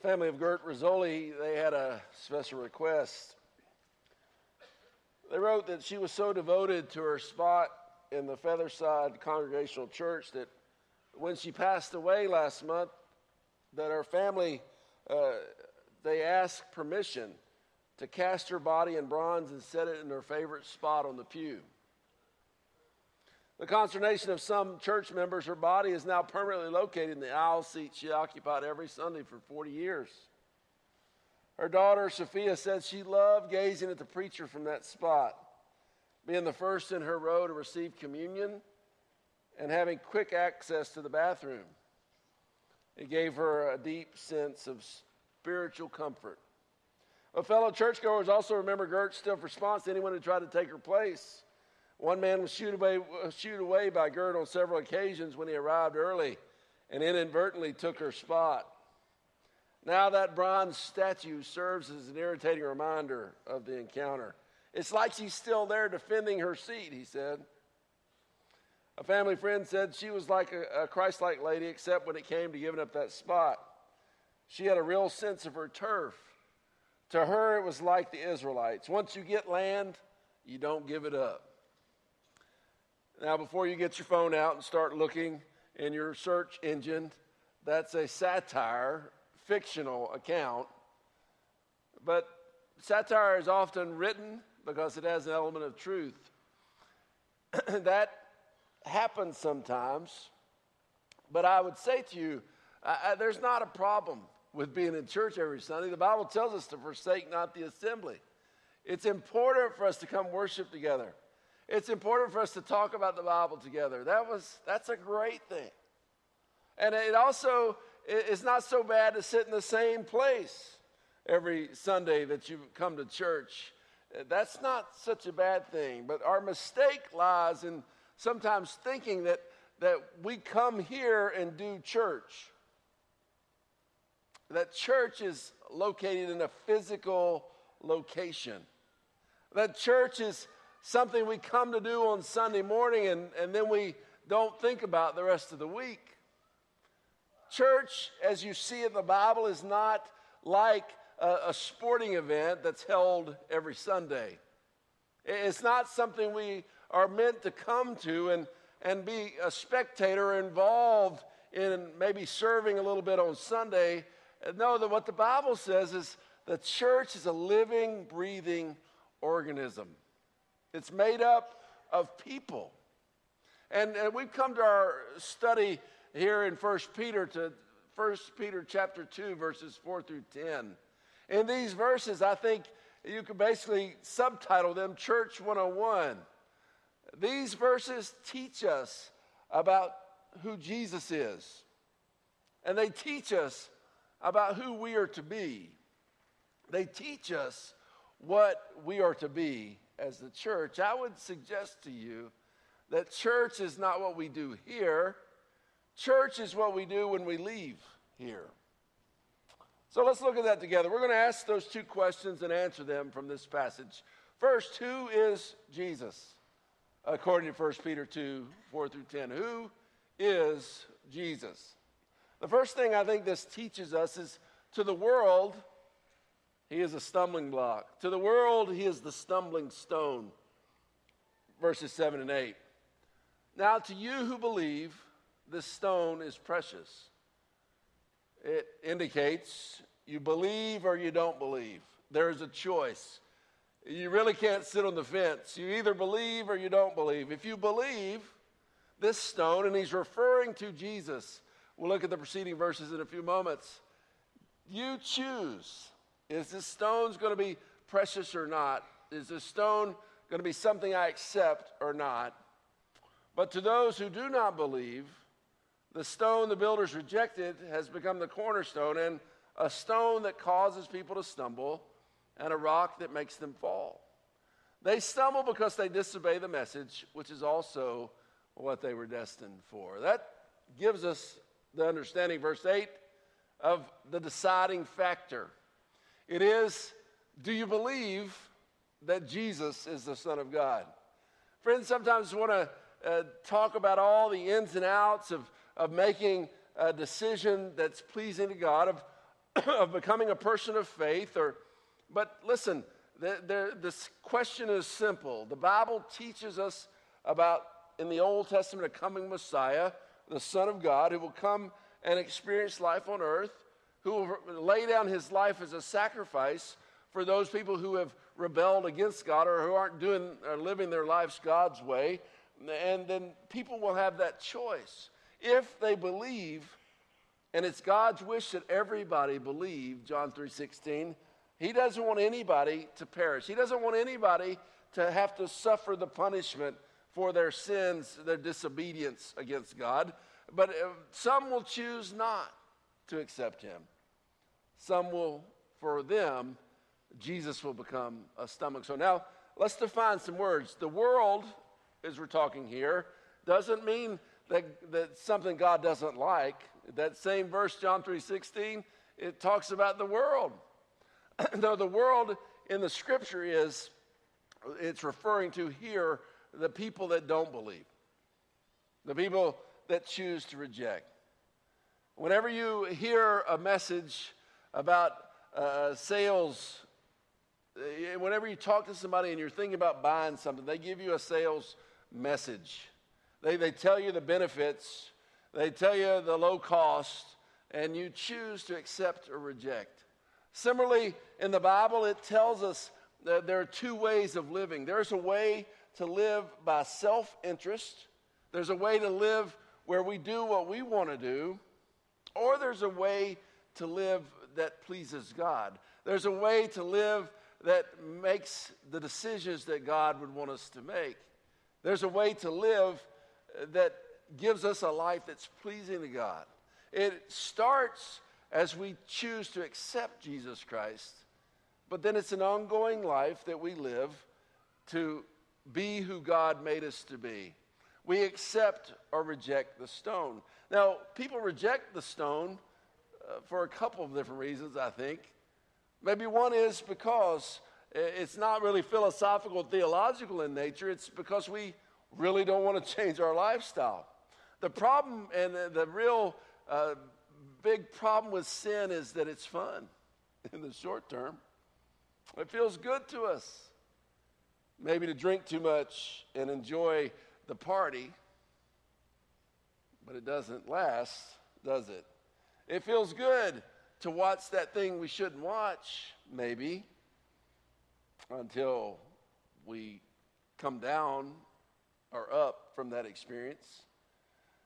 The family of Gert Rizzoli, they had a special request. They wrote that she was so devoted to her spot in the Featherside Congregational Church that when she passed away last month, that her family, uh, they asked permission to cast her body in bronze and set it in her favorite spot on the pew. The consternation of some church members, her body is now permanently located in the aisle seat she occupied every Sunday for 40 years. Her daughter, Sophia, said she loved gazing at the preacher from that spot, being the first in her row to receive communion and having quick access to the bathroom. It gave her a deep sense of spiritual comfort. A fellow churchgoers also remember Gert's stiff response to anyone who tried to take her place. One man was shooed away, shooed away by Gert on several occasions when he arrived early and inadvertently took her spot. Now that bronze statue serves as an irritating reminder of the encounter. It's like she's still there defending her seat, he said. A family friend said she was like a, a Christ like lady, except when it came to giving up that spot. She had a real sense of her turf. To her, it was like the Israelites. Once you get land, you don't give it up. Now, before you get your phone out and start looking in your search engine, that's a satire, fictional account. But satire is often written because it has an element of truth. that happens sometimes. But I would say to you, I, I, there's not a problem with being in church every Sunday. The Bible tells us to forsake not the assembly. It's important for us to come worship together. It's important for us to talk about the Bible together. That was that's a great thing. And it also is not so bad to sit in the same place every Sunday that you come to church. That's not such a bad thing. But our mistake lies in sometimes thinking that, that we come here and do church that church is located in a physical location. That church is something we come to do on Sunday morning and, and then we don't think about the rest of the week. Church, as you see in the Bible, is not like a, a sporting event that's held every Sunday. It's not something we are meant to come to and, and be a spectator involved in maybe serving a little bit on Sunday no, that what the Bible says is the church is a living, breathing organism. It's made up of people. And, and we've come to our study here in 1 Peter to 1 Peter chapter 2, verses 4 through 10. In these verses, I think you could basically subtitle them Church 101. These verses teach us about who Jesus is. And they teach us about who we are to be. They teach us what we are to be as the church. I would suggest to you that church is not what we do here, church is what we do when we leave here. So let's look at that together. We're going to ask those two questions and answer them from this passage. First, who is Jesus? According to 1 Peter 2 4 through 10. Who is Jesus? The first thing I think this teaches us is to the world, he is a stumbling block. To the world, he is the stumbling stone. Verses 7 and 8. Now, to you who believe, this stone is precious. It indicates you believe or you don't believe. There's a choice. You really can't sit on the fence. You either believe or you don't believe. If you believe this stone, and he's referring to Jesus, We'll look at the preceding verses in a few moments. You choose. Is this stone going to be precious or not? Is this stone going to be something I accept or not? But to those who do not believe, the stone the builders rejected has become the cornerstone and a stone that causes people to stumble and a rock that makes them fall. They stumble because they disobey the message, which is also what they were destined for. That gives us the understanding, verse 8, of the deciding factor. It is do you believe that Jesus is the Son of God? Friends sometimes want to uh, talk about all the ins and outs of, of making a decision that's pleasing to God, of, of becoming a person of faith. Or, but listen, the, the, this question is simple. The Bible teaches us about, in the Old Testament, a coming Messiah, the Son of God, who will come and experience life on earth, who will lay down his life as a sacrifice for those people who have rebelled against God or who aren't doing or living their lives God's way. And then people will have that choice. If they believe, and it's God's wish that everybody believe, John 3:16, he doesn't want anybody to perish. He doesn't want anybody to have to suffer the punishment for their sins, their disobedience against God. But uh, some will choose not to accept him. Some will, for them, Jesus will become a stomach. So now let's define some words. The world, as we're talking here, doesn't mean that, that something God doesn't like. That same verse, John 3:16, it talks about the world. no, the world in the scripture is it's referring to here the people that don't believe. The people that choose to reject. Whenever you hear a message about uh, sales uh, whenever you talk to somebody and you're thinking about buying something, they give you a sales message. They, they tell you the benefits, they tell you the low cost, and you choose to accept or reject. Similarly, in the Bible, it tells us that there are two ways of living. There's a way to live by self interest, there's a way to live where we do what we want to do, or there's a way to live that pleases God. There's a way to live that makes the decisions that God would want us to make. There's a way to live that gives us a life that's pleasing to God. It starts as we choose to accept Jesus Christ, but then it's an ongoing life that we live to be who God made us to be. We accept or reject the stone. Now, people reject the stone for a couple of different reasons, I think. Maybe one is because it's not really philosophical, theological in nature. It's because we really don't want to change our lifestyle. The problem and the, the real uh, big problem with sin is that it's fun in the short term. It feels good to us. Maybe to drink too much and enjoy the party, but it doesn't last, does it? It feels good to watch that thing we shouldn't watch, maybe, until we come down or up from that experience.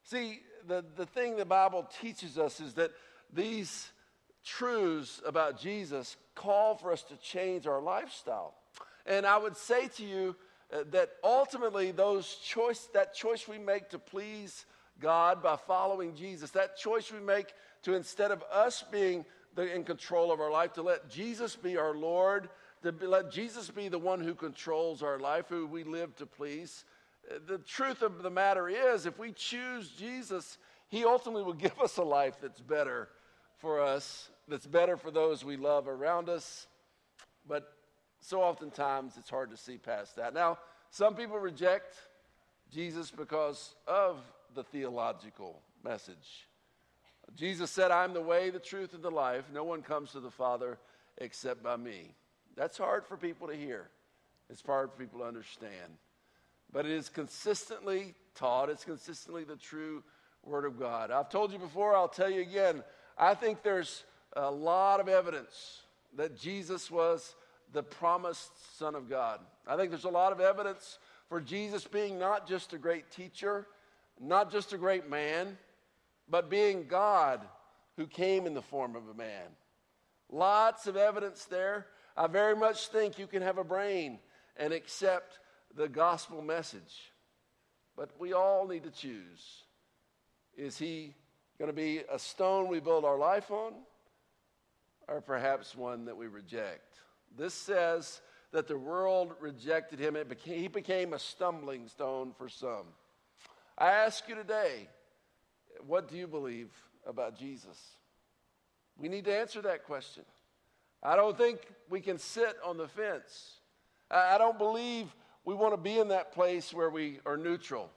See, the, the thing the Bible teaches us is that these truths about Jesus call for us to change our lifestyle. And I would say to you uh, that ultimately those choice that choice we make to please God by following Jesus, that choice we make to instead of us being the, in control of our life, to let Jesus be our Lord, to be, let Jesus be the one who controls our life, who we live to please. The truth of the matter is, if we choose Jesus, He ultimately will give us a life that's better for us, that's better for those we love around us. But so oftentimes it's hard to see past that. Now, some people reject Jesus because of the theological message. Jesus said, I'm the way, the truth, and the life. No one comes to the Father except by me. That's hard for people to hear, it's hard for people to understand. But it is consistently taught, it's consistently the true Word of God. I've told you before, I'll tell you again. I think there's a lot of evidence that Jesus was the promised Son of God. I think there's a lot of evidence for Jesus being not just a great teacher, not just a great man, but being God who came in the form of a man. Lots of evidence there. I very much think you can have a brain and accept the gospel message. But we all need to choose. Is he going to be a stone we build our life on, or perhaps one that we reject? This says that the world rejected him. Became, he became a stumbling stone for some. I ask you today, what do you believe about Jesus? We need to answer that question. I don't think we can sit on the fence. I don't believe we want to be in that place where we are neutral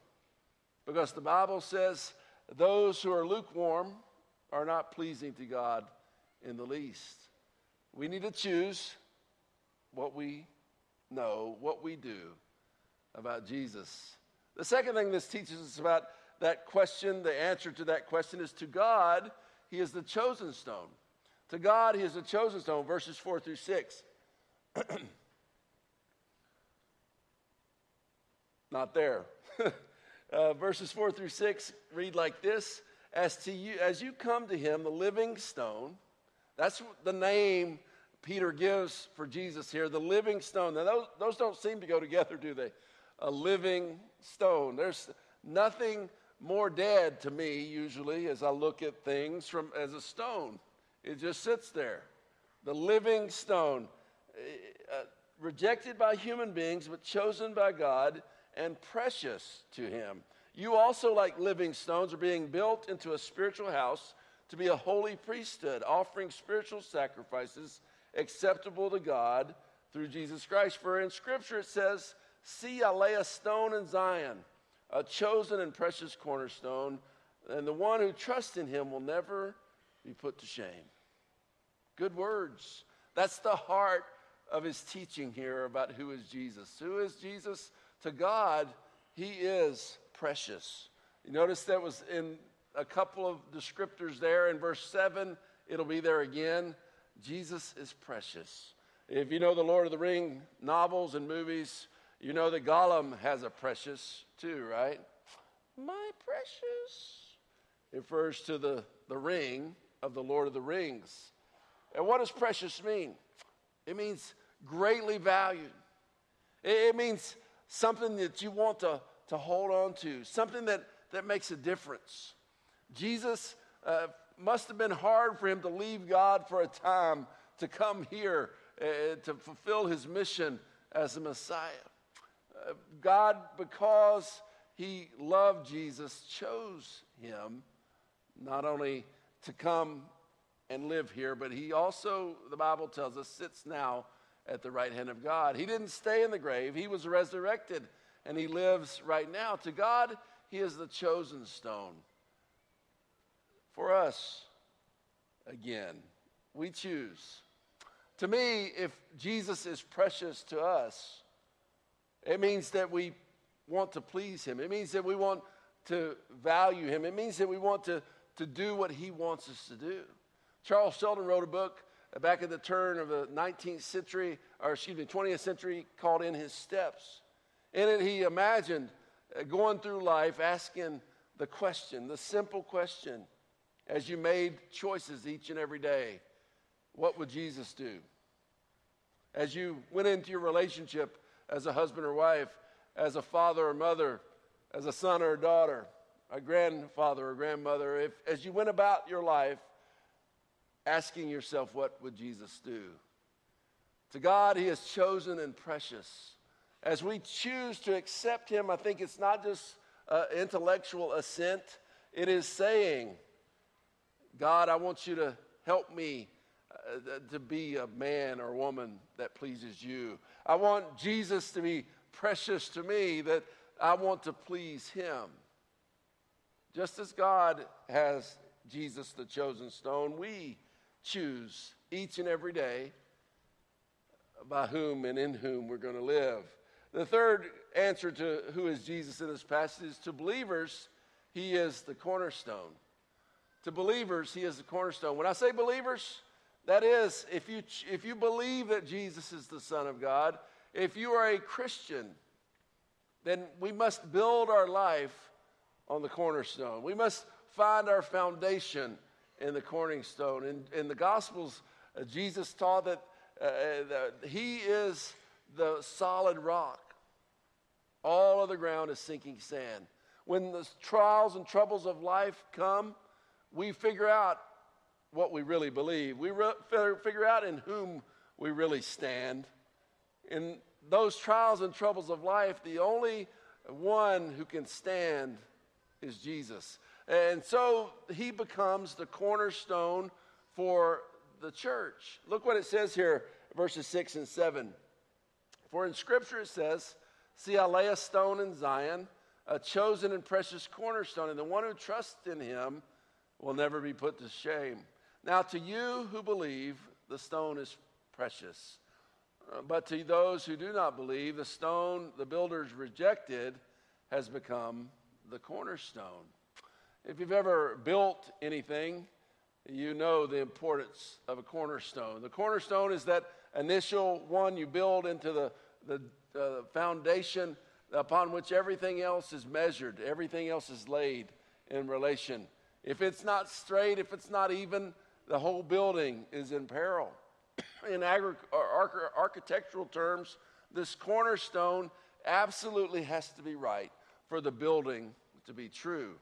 because the Bible says those who are lukewarm are not pleasing to God in the least. We need to choose what we know, what we do about Jesus. The second thing this teaches us about that question, the answer to that question is to God, He is the chosen stone. To God, He is the chosen stone, verses 4 through 6. Not there. uh, verses 4 through 6 read like this as, to you, as you come to Him, the living stone, that's the name Peter gives for Jesus here, the living stone. Now, those, those don't seem to go together, do they? A living stone. There's nothing more dead to me, usually, as I look at things from as a stone. It just sits there. The living stone, uh, rejected by human beings, but chosen by God and precious to Him. You also, like living stones, are being built into a spiritual house to be a holy priesthood, offering spiritual sacrifices acceptable to God through Jesus Christ. For in Scripture it says, See, I lay a stone in Zion, a chosen and precious cornerstone, and the one who trusts in him will never be put to shame. Good words. That's the heart of his teaching here about who is Jesus. Who is Jesus? To God, he is precious. You notice that was in a couple of descriptors there in verse 7. It'll be there again. Jesus is precious. If you know the Lord of the Ring novels and movies, you know that Gollum has a precious too, right? My precious. It refers to the, the ring of the Lord of the Rings. And what does precious mean? It means greatly valued. It, it means something that you want to, to hold on to, something that, that makes a difference. Jesus uh, must have been hard for him to leave God for a time to come here uh, to fulfill his mission as a Messiah. God, because he loved Jesus, chose him not only to come and live here, but he also, the Bible tells us, sits now at the right hand of God. He didn't stay in the grave, he was resurrected, and he lives right now. To God, he is the chosen stone for us again. We choose. To me, if Jesus is precious to us, it means that we want to please him. It means that we want to value him. It means that we want to, to do what he wants us to do. Charles Sheldon wrote a book back at the turn of the 19th century, or excuse me, 20th century, called In His Steps. In it, he imagined uh, going through life asking the question, the simple question as you made choices each and every day, what would Jesus do? As you went into your relationship as a husband or wife, as a father or mother, as a son or a daughter, a grandfather or grandmother, if, as you went about your life asking yourself, what would Jesus do? To God, He is chosen and precious. As we choose to accept Him, I think it's not just uh, intellectual assent, it is saying, God, I want you to help me uh, to be a man or woman that pleases you. I want Jesus to be precious to me, that I want to please him. Just as God has Jesus, the chosen stone, we choose each and every day by whom and in whom we're going to live. The third answer to who is Jesus in this passage is to believers, he is the cornerstone. To believers, he is the cornerstone. When I say believers, that is, if you, if you believe that Jesus is the Son of God, if you are a Christian, then we must build our life on the cornerstone. We must find our foundation in the cornerstone. In, in the Gospels, uh, Jesus taught that, uh, that he is the solid rock. All of the ground is sinking sand. When the trials and troubles of life come, we figure out what we really believe. We re- figure out in whom we really stand. In those trials and troubles of life, the only one who can stand is Jesus. And so he becomes the cornerstone for the church. Look what it says here, verses 6 and 7. For in Scripture it says, See, I lay a stone in Zion, a chosen and precious cornerstone, and the one who trusts in him will never be put to shame. Now, to you who believe, the stone is precious. Uh, but to those who do not believe, the stone the builders rejected has become the cornerstone. If you've ever built anything, you know the importance of a cornerstone. The cornerstone is that initial one you build into the, the uh, foundation upon which everything else is measured, everything else is laid in relation. If it's not straight, if it's not even, the whole building is in peril. in agri- architectural terms, this cornerstone absolutely has to be right for the building to be true.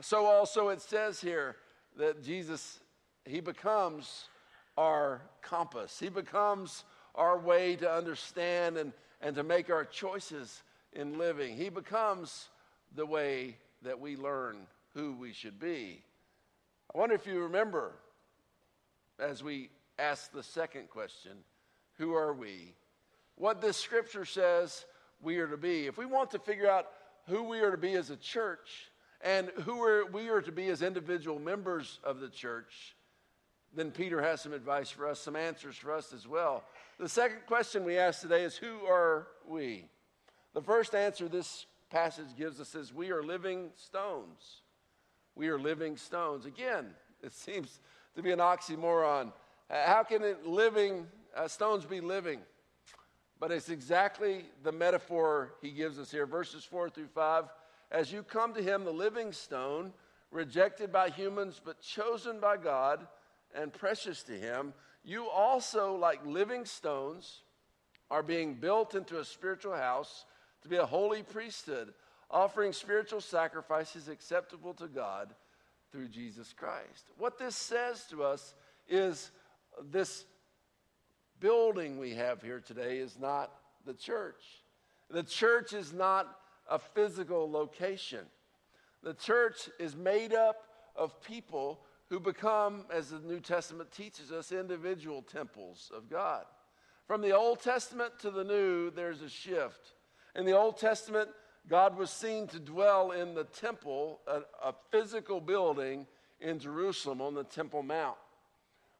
So, also, it says here that Jesus, He becomes our compass, He becomes our way to understand and, and to make our choices in living. He becomes the way that we learn who we should be. I wonder if you remember as we ask the second question who are we? What this scripture says we are to be. If we want to figure out who we are to be as a church and who we are to be as individual members of the church, then Peter has some advice for us, some answers for us as well. The second question we ask today is Who are we? The first answer this passage gives us is We are living stones. We are living stones. Again, it seems to be an oxymoron. How can it living uh, stones be living? But it's exactly the metaphor he gives us here, verses 4 through 5. As you come to him, the living stone, rejected by humans, but chosen by God and precious to him, you also, like living stones, are being built into a spiritual house to be a holy priesthood, offering spiritual sacrifices acceptable to God through Jesus Christ. What this says to us is this building we have here today is not the church. The church is not a physical location. The church is made up of people who become, as the New Testament teaches us, individual temples of God. From the Old Testament to the New, there's a shift. In the Old Testament, God was seen to dwell in the temple, a, a physical building in Jerusalem on the Temple Mount.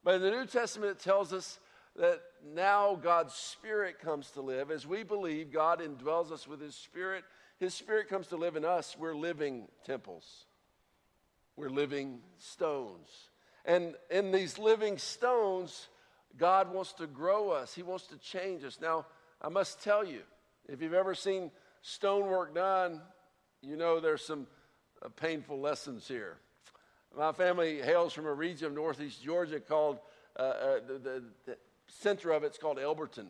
But in the New Testament, it tells us that now God's Spirit comes to live. As we believe God indwells us with His Spirit, His Spirit comes to live in us. We're living temples, we're living stones. And in these living stones, God wants to grow us, He wants to change us. Now, I must tell you, if you've ever seen stonework done, you know there's some uh, painful lessons here. My family hails from a region of northeast Georgia called uh, uh, the, the, the, center of it's called Elberton.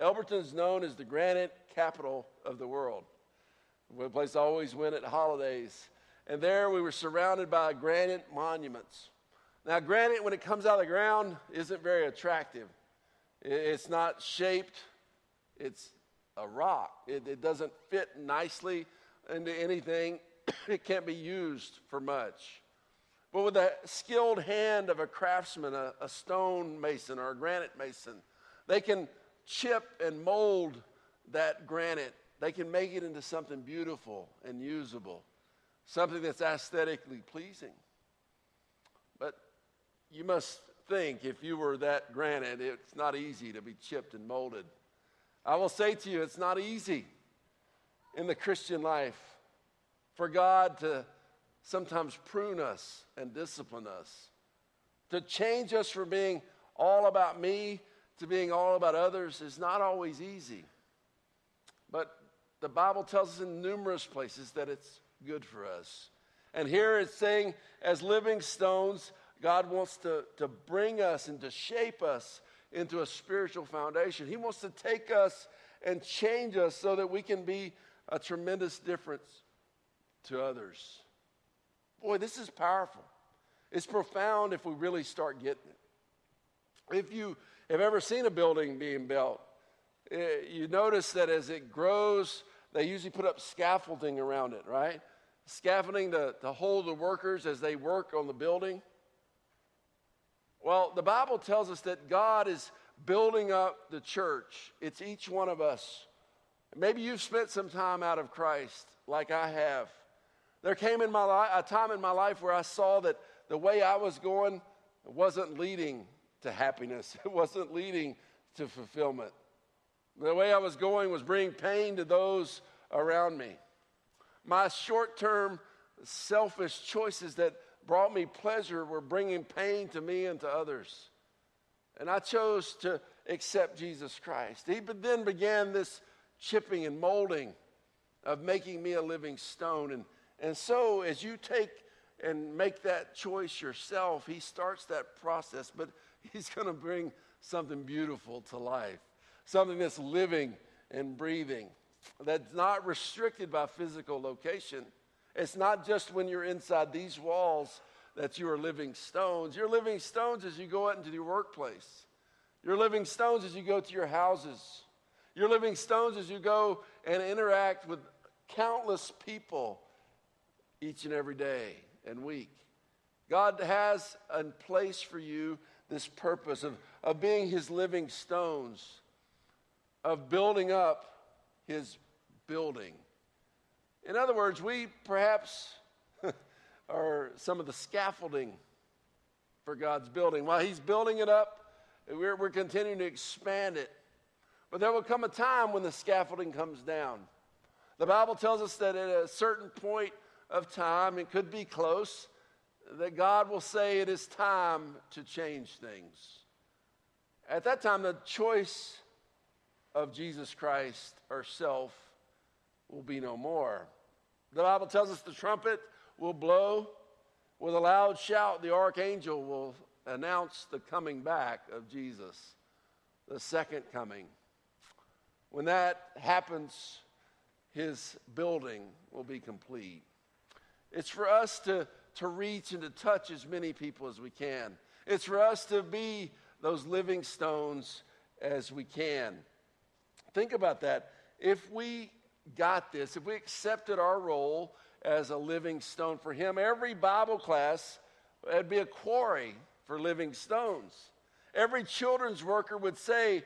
Elberton is known as the granite capital of the world. A place I always went at holidays. And there we were surrounded by granite monuments. Now, granite, when it comes out of the ground, isn't very attractive. It's not shaped, it's a rock. It, it doesn't fit nicely into anything, it can't be used for much. But with the skilled hand of a craftsman, a, a stone mason or a granite mason, they can chip and mold that granite. They can make it into something beautiful and usable, something that's aesthetically pleasing. But you must think if you were that granite, it's not easy to be chipped and molded. I will say to you, it's not easy in the Christian life for God to sometimes prune us and discipline us, to change us from being all about me to being all about others is not always easy. But the Bible tells us in numerous places that it's good for us. And here it's saying, as living stones, God wants to, to bring us and to shape us into a spiritual foundation. He wants to take us and change us so that we can be a tremendous difference to others. Boy, this is powerful. It's profound if we really start getting it. If you have ever seen a building being built, eh, you notice that as it grows, they usually put up scaffolding around it, right? Scaffolding to, to hold the workers as they work on the building. Well, the Bible tells us that God is building up the church. It's each one of us. Maybe you've spent some time out of Christ, like I have. There came in my li- a time in my life where I saw that the way I was going wasn't leading to happiness, it wasn't leading to fulfillment. The way I was going was bringing pain to those around me. My short term, selfish choices that brought me pleasure were bringing pain to me and to others. And I chose to accept Jesus Christ. He then began this chipping and molding of making me a living stone. And, and so, as you take and make that choice yourself, He starts that process, but He's going to bring something beautiful to life, something that's living and breathing, that's not restricted by physical location. It's not just when you're inside these walls that you are living stones. You're living stones as you go out into your workplace. You're living stones as you go to your houses. You're living stones as you go and interact with countless people each and every day and week. God has a place for you this purpose of, of being his living stones, of building up his building. In other words, we perhaps are some of the scaffolding for God's building. While he's building it up, we're, we're continuing to expand it. But there will come a time when the scaffolding comes down. The Bible tells us that at a certain point of time, it could be close, that God will say it is time to change things. At that time, the choice of Jesus Christ herself will be no more. The Bible tells us the trumpet will blow. With a loud shout, the archangel will announce the coming back of Jesus, the second coming. When that happens, his building will be complete. It's for us to, to reach and to touch as many people as we can. It's for us to be those living stones as we can. Think about that. If we got this, if we accepted our role as a living stone for Him, every Bible class would be a quarry for living stones. Every children's worker would say,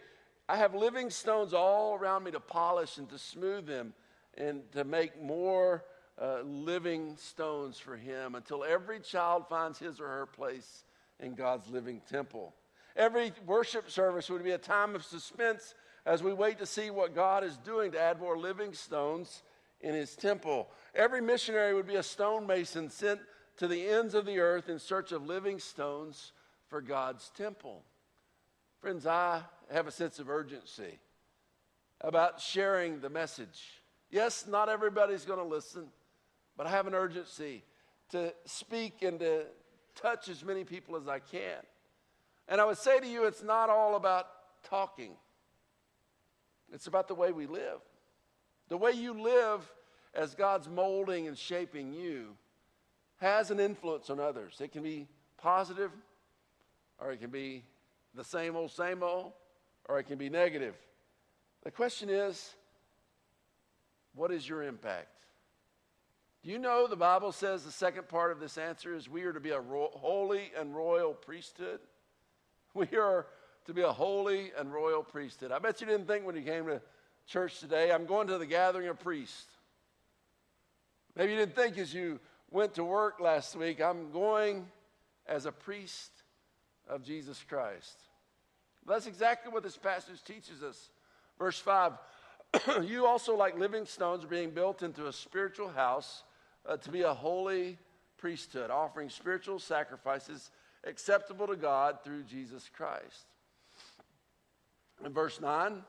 I have living stones all around me to polish and to smooth them and to make more uh, living stones for Him until every child finds his or her place in God's living temple. Every worship service would be a time of suspense as we wait to see what God is doing to add more living stones in His temple. Every missionary would be a stonemason sent to the ends of the earth in search of living stones for God's temple. Friends, I have a sense of urgency about sharing the message. Yes, not everybody's going to listen, but I have an urgency to speak and to touch as many people as I can. And I would say to you, it's not all about talking, it's about the way we live. The way you live as God's molding and shaping you has an influence on others. It can be positive, or it can be the same old, same old, or it can be negative. The question is, what is your impact? Do you know the Bible says the second part of this answer is we are to be a ro- holy and royal priesthood? We are to be a holy and royal priesthood. I bet you didn't think when you came to church today, I'm going to the gathering of priests. Maybe you didn't think as you went to work last week, I'm going as a priest of Jesus Christ. That's exactly what this passage teaches us. Verse 5 You also, like living stones, are being built into a spiritual house uh, to be a holy priesthood, offering spiritual sacrifices acceptable to God through Jesus Christ. In verse 9,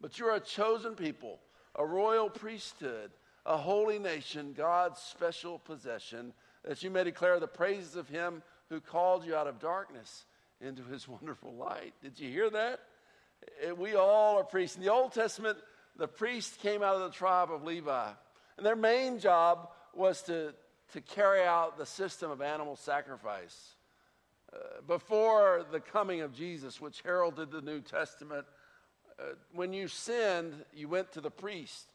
but you are a chosen people, a royal priesthood, a holy nation, God's special possession, that you may declare the praises of him who called you out of darkness into his wonderful light. Did you hear that? Eh, we all are priests. In the Old Testament, the priest came out of the tribe of Levi, and their main job was to, to carry out the system of animal sacrifice. Uh, before the coming of Jesus, which heralded the New Testament, uh, when you sinned, you went to the priest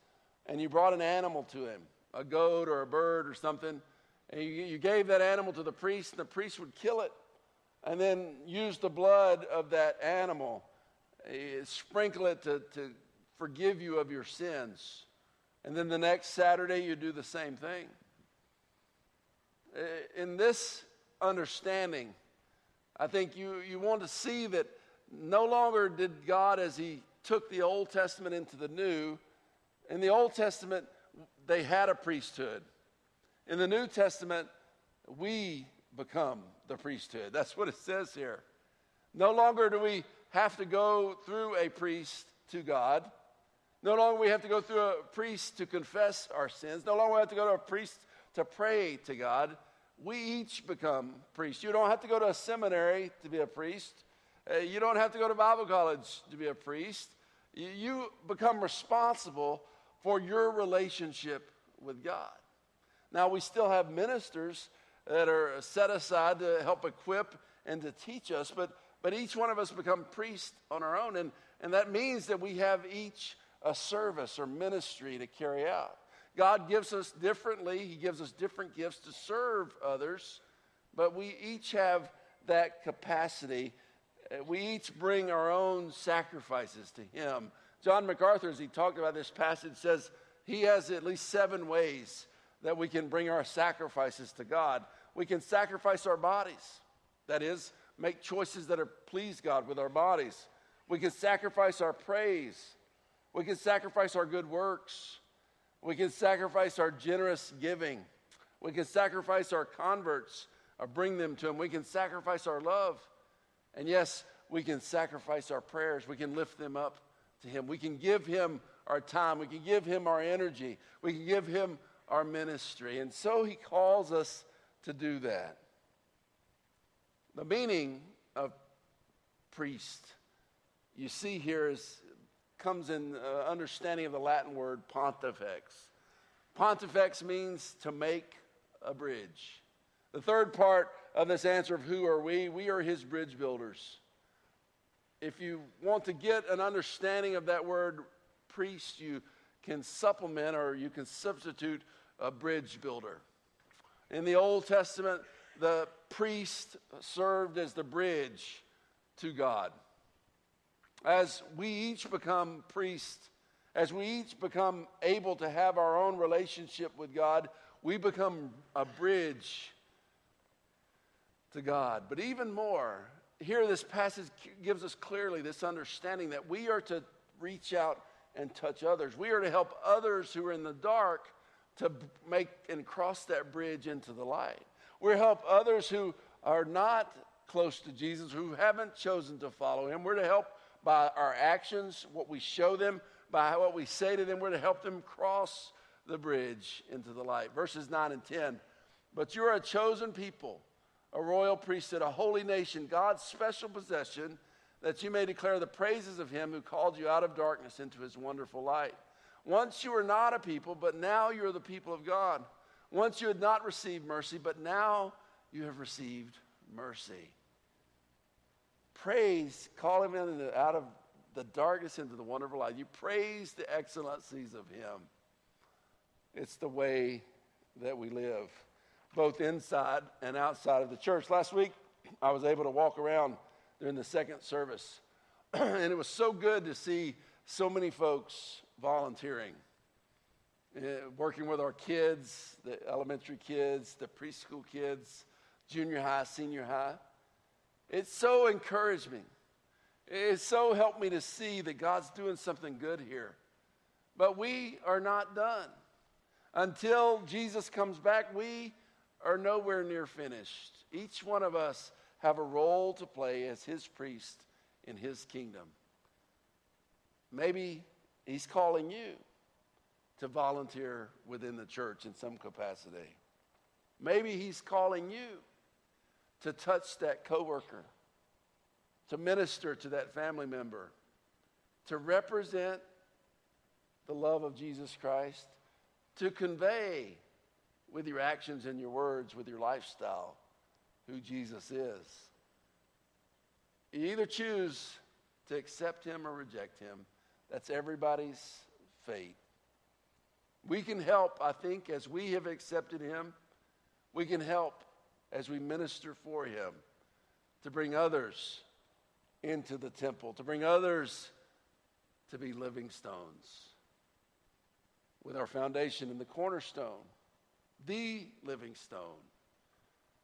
and you brought an animal to him, a goat or a bird or something, and you, you gave that animal to the priest, and the priest would kill it and then use the blood of that animal, uh, sprinkle it to, to forgive you of your sins. And then the next Saturday, you do the same thing. In this understanding, I think you, you want to see that no longer did God, as He took the Old Testament into the New, in the Old Testament, they had a priesthood. In the New Testament, we become the priesthood. That's what it says here. No longer do we have to go through a priest to God. No longer we have to go through a priest to confess our sins. No longer we have to go to a priest to pray to God. We each become priests. You don't have to go to a seminary to be a priest. Uh, you don't have to go to Bible college to be a priest. You, become responsible for your relationship with God. Now, we still have ministers that are set aside to help equip and to teach us, but, but each one of us become priests on our own. And, and that means that we have each a service or ministry to carry out. God gives us differently, He gives us different gifts to serve others, but we each have that capacity. Uh, we each bring our own sacrifices to Him. John MacArthur, as he talked about this passage, says he has at least seven ways that we can bring our sacrifices to God. We can sacrifice our bodies, that is, make choices that are please God with our bodies. We can sacrifice our praise. We can sacrifice our good works. We can sacrifice our generous giving. We can sacrifice our converts or bring them to Him. We can sacrifice our love. And yes, we can sacrifice our prayers. We can lift them up to Him. We can give Him our time. We can give Him our energy. We can give Him our ministry. And so He calls us to do that. The meaning of priest, you see here, is, comes in uh, understanding of the Latin word pontifex. Pontifex means to make a bridge. The third part of this answer of who are we, we are his bridge builders. If you want to get an understanding of that word priest, you can supplement or you can substitute a bridge builder. In the Old Testament, the priest served as the bridge to God. As we each become priests, as we each become able to have our own relationship with God, we become a bridge to God. But even more, here this passage gives us clearly this understanding that we are to reach out and touch others. We are to help others who are in the dark to make and cross that bridge into the light. We help others who are not close to Jesus, who haven't chosen to follow him. We're to help by our actions, what we show them, by what we say to them. We're to help them cross the bridge into the light. Verses 9 and 10. But you're a chosen people, a royal priesthood, a holy nation, God's special possession, that you may declare the praises of him who called you out of darkness into his wonderful light. Once you were not a people, but now you're the people of God. Once you had not received mercy, but now you have received mercy. Praise, call him the, out of the darkness into the wonderful light. You praise the excellencies of him. It's the way that we live, both inside and outside of the church. Last week, I was able to walk around during the second service, and it was so good to see so many folks volunteering, uh, working with our kids, the elementary kids, the preschool kids, junior high, senior high. It's so encouraged me. It's so helped me to see that God's doing something good here. But we are not done. Until Jesus comes back, we are nowhere near finished. Each one of us have a role to play as his priest in his kingdom. Maybe He's calling you to volunteer within the church in some capacity. Maybe He's calling you to touch that coworker, to minister to that family member, to represent the love of Jesus Christ, to convey with your actions and your words, with your lifestyle, who Jesus is. You either choose to accept him or reject him. That's everybody's fate. We can help, I think, as we have accepted him. We can help as we minister for him to bring others into the temple, to bring others to be living stones. With our foundation in the cornerstone, the living stone,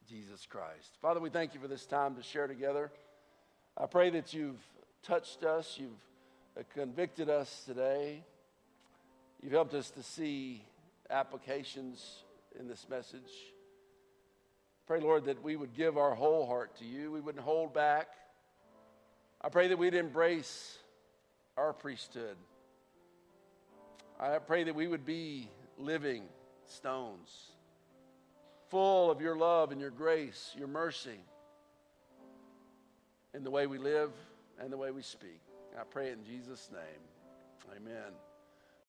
Jesus Christ. Father, we thank you for this time to share together. I pray that you've touched us, you've convicted us today. You've helped us to see applications in this message. Pray, Lord, that we would give our whole heart to you. We wouldn't hold back. I pray that we'd embrace our priesthood. I pray that we would be living stones, full of your love and your grace, your mercy, in the way we live and the way we speak. I pray in Jesus' name. Amen.